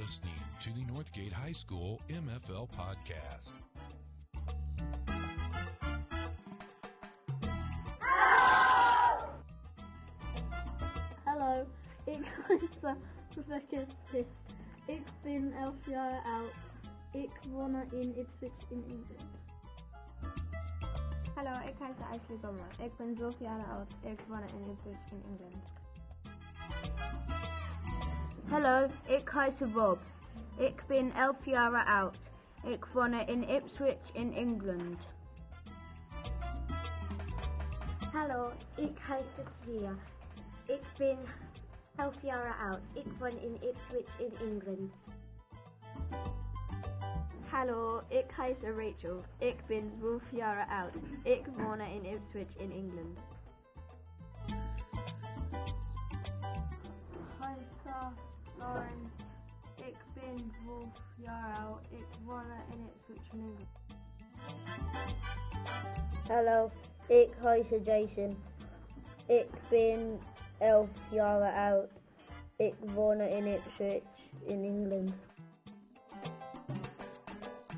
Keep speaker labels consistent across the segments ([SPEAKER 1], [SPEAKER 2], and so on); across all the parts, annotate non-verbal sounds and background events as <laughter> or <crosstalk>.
[SPEAKER 1] listening to the Northgate High School MFL podcast.
[SPEAKER 2] Hallo, ik heiße Rebecca Piss. Ik ben elf jaar oud. Ik woon in Ipswich in Engeland.
[SPEAKER 3] Hallo, ik heet Ashley Bommer. Ik ben 12 jaar oud. Ik woon in Ipswich in Engeland.
[SPEAKER 4] Hallo, ik heet Bob. Ik ben 11 jaar oud. Ik woon in Ipswich in England.
[SPEAKER 5] Hallo, ik heet Tia. Ik ben 11 jaar oud. Ik woon in Ipswich in England.
[SPEAKER 3] Hallo, ik heet Rachel. Ik ben 12 jaar oud. Ik woon in Ipswich in England.
[SPEAKER 2] Lauren. Ik ben 12 jaar oud. Ik woon in Ipswich in England.
[SPEAKER 4] Hallo, ik heet Jason. Ik ben 11 jaar oud. Ik woon in Ipswich in England.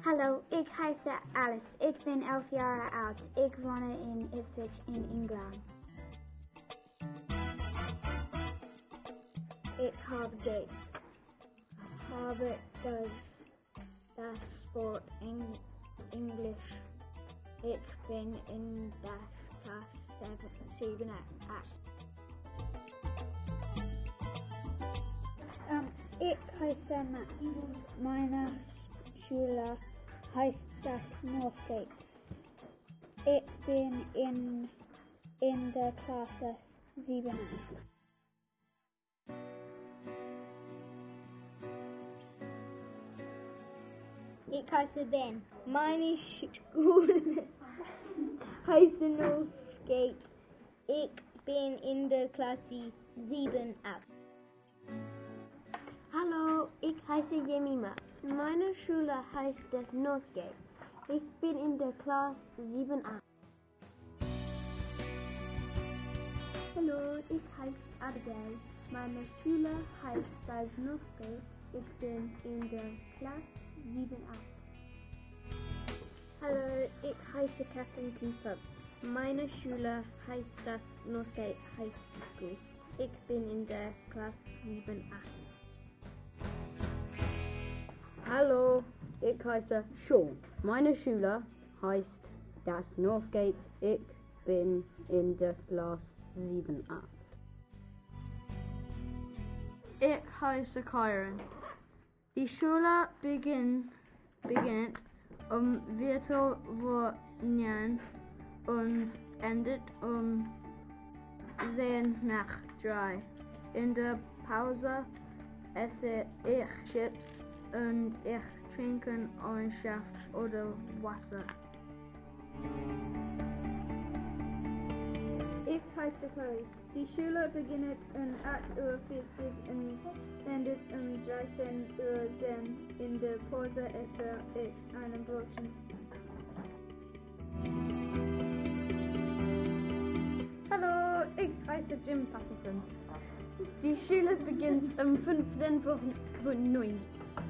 [SPEAKER 5] Hallo, ik heet Alice. Ik ben 11 jaar oud. Ik woon in Ipswich in England. it Hobgate. Hobbit does that sport in English. It's been in dash class seven,
[SPEAKER 2] seven at. Um, it Kaisama minus Shula High Northgate. It's been in in the class seven.
[SPEAKER 5] Ich heiße Ben. Meine Schule <laughs> heißt Northgate. Ich bin in der Klasse 7 ab.
[SPEAKER 3] Hallo, ich heiße Jemima. Meine Schule heißt das Northgate. Ich bin in der Klasse 7a.
[SPEAKER 2] Hallo, ich heiße Abigail. Meine Schule heißt das Northgate. Ich bin in der Klasse 7a.
[SPEAKER 3] Hallo, ich heiße Catherine Cooper. Meine Schule heißt das Northgate High School. Ich bin in der Klasse 7a.
[SPEAKER 4] Hallo, ich heiße Sean. Meine Schule heißt das Northgate. Ich bin in der Klasse 7a.
[SPEAKER 6] Ich heiße Kyron. Die Schule beginnt, beginnt um Viertel vor neun und endet um zehn nach drei. In der Pause esse ich Chips und ich trinke ein Saft oder Wasser.
[SPEAKER 2] Heiße Chloe. Die Schule beginnt um 8.40 Uhr und endet um 13 Uhr, denn in der Pause esse ich einen Brötchen.
[SPEAKER 6] Hallo, ich heiße Jim Patterson. Die Schule beginnt um 15 vor 9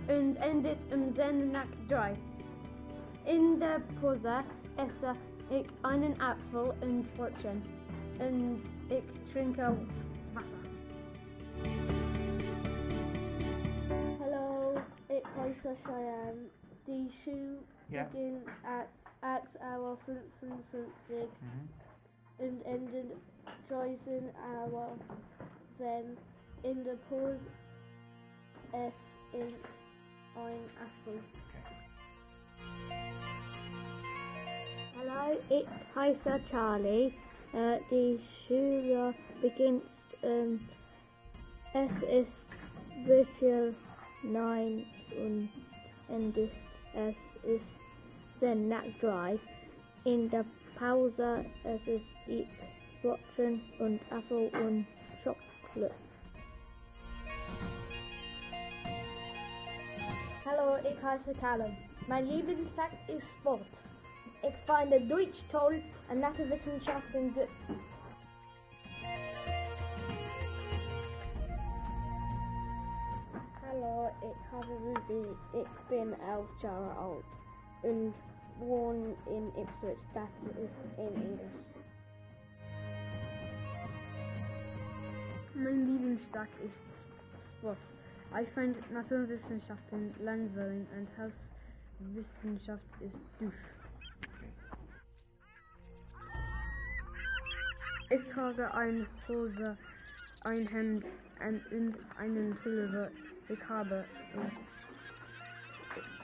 [SPEAKER 6] und endet um 10 nach 3. In der Pause esse ich einen Apfel und Brötchen and it could drink
[SPEAKER 2] out Hello, it's Isa Cheyenne. The shoe
[SPEAKER 7] yeah.
[SPEAKER 2] begins at at our fruit fruit fruit zig mm-hmm. and Joyson then in the pause S in I'm Ashby.
[SPEAKER 4] Okay. Hello, it's Isa Charlie. Äh, die Schule beginnt, ähm, es ist Viertel neun und endet es ist zehn nach drei. In der Pause es ist ich Brötchen und Apfel und Schokolade.
[SPEAKER 8] Hallo, ich heiße Callum. Mein Lieblingsfach ist Sport. Ich finde Deutsch toll und Naturwissenschaften gut.
[SPEAKER 2] Hallo,
[SPEAKER 3] ich habe Ruby. Ich bin elf Jahre alt und wohne in Ipswich. Das ist in Englisch.
[SPEAKER 6] Mein Lieblingsfach ist Sport. Ich finde Naturwissenschaften langweilig und Hauswissenschaft ist doof. Ich trage eine Hose, ein Hemd und einen Pullover. Ich habe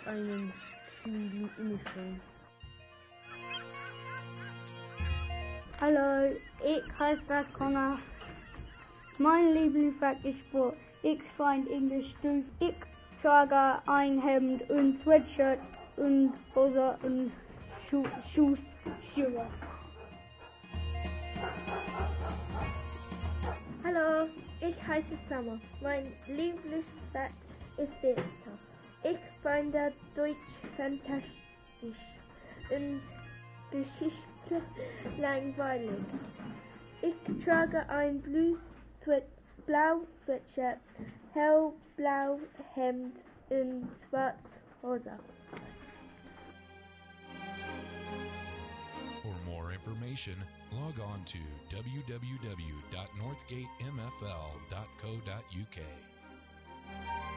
[SPEAKER 6] einen Schuluniform.
[SPEAKER 2] Hallo, ich heiße Connor. Mein Lieblingsfach ist Sport. Ich finde Englisch doof. Ich trage ein Hemd und Sweatshirt und Hose und Schu Schuhe. Schuhe.
[SPEAKER 8] Hallo, ich heiße Summer. Mein Lieblingsfach ist Wirtschaft. Ich finde Deutsch fantastisch und Geschichte langweilig. Ich trage ein blues Sweat, blau Sweatshirt, hellblau Hemd und schwarz Hose.
[SPEAKER 1] For more information, log on to www.northgatemfl.co.uk.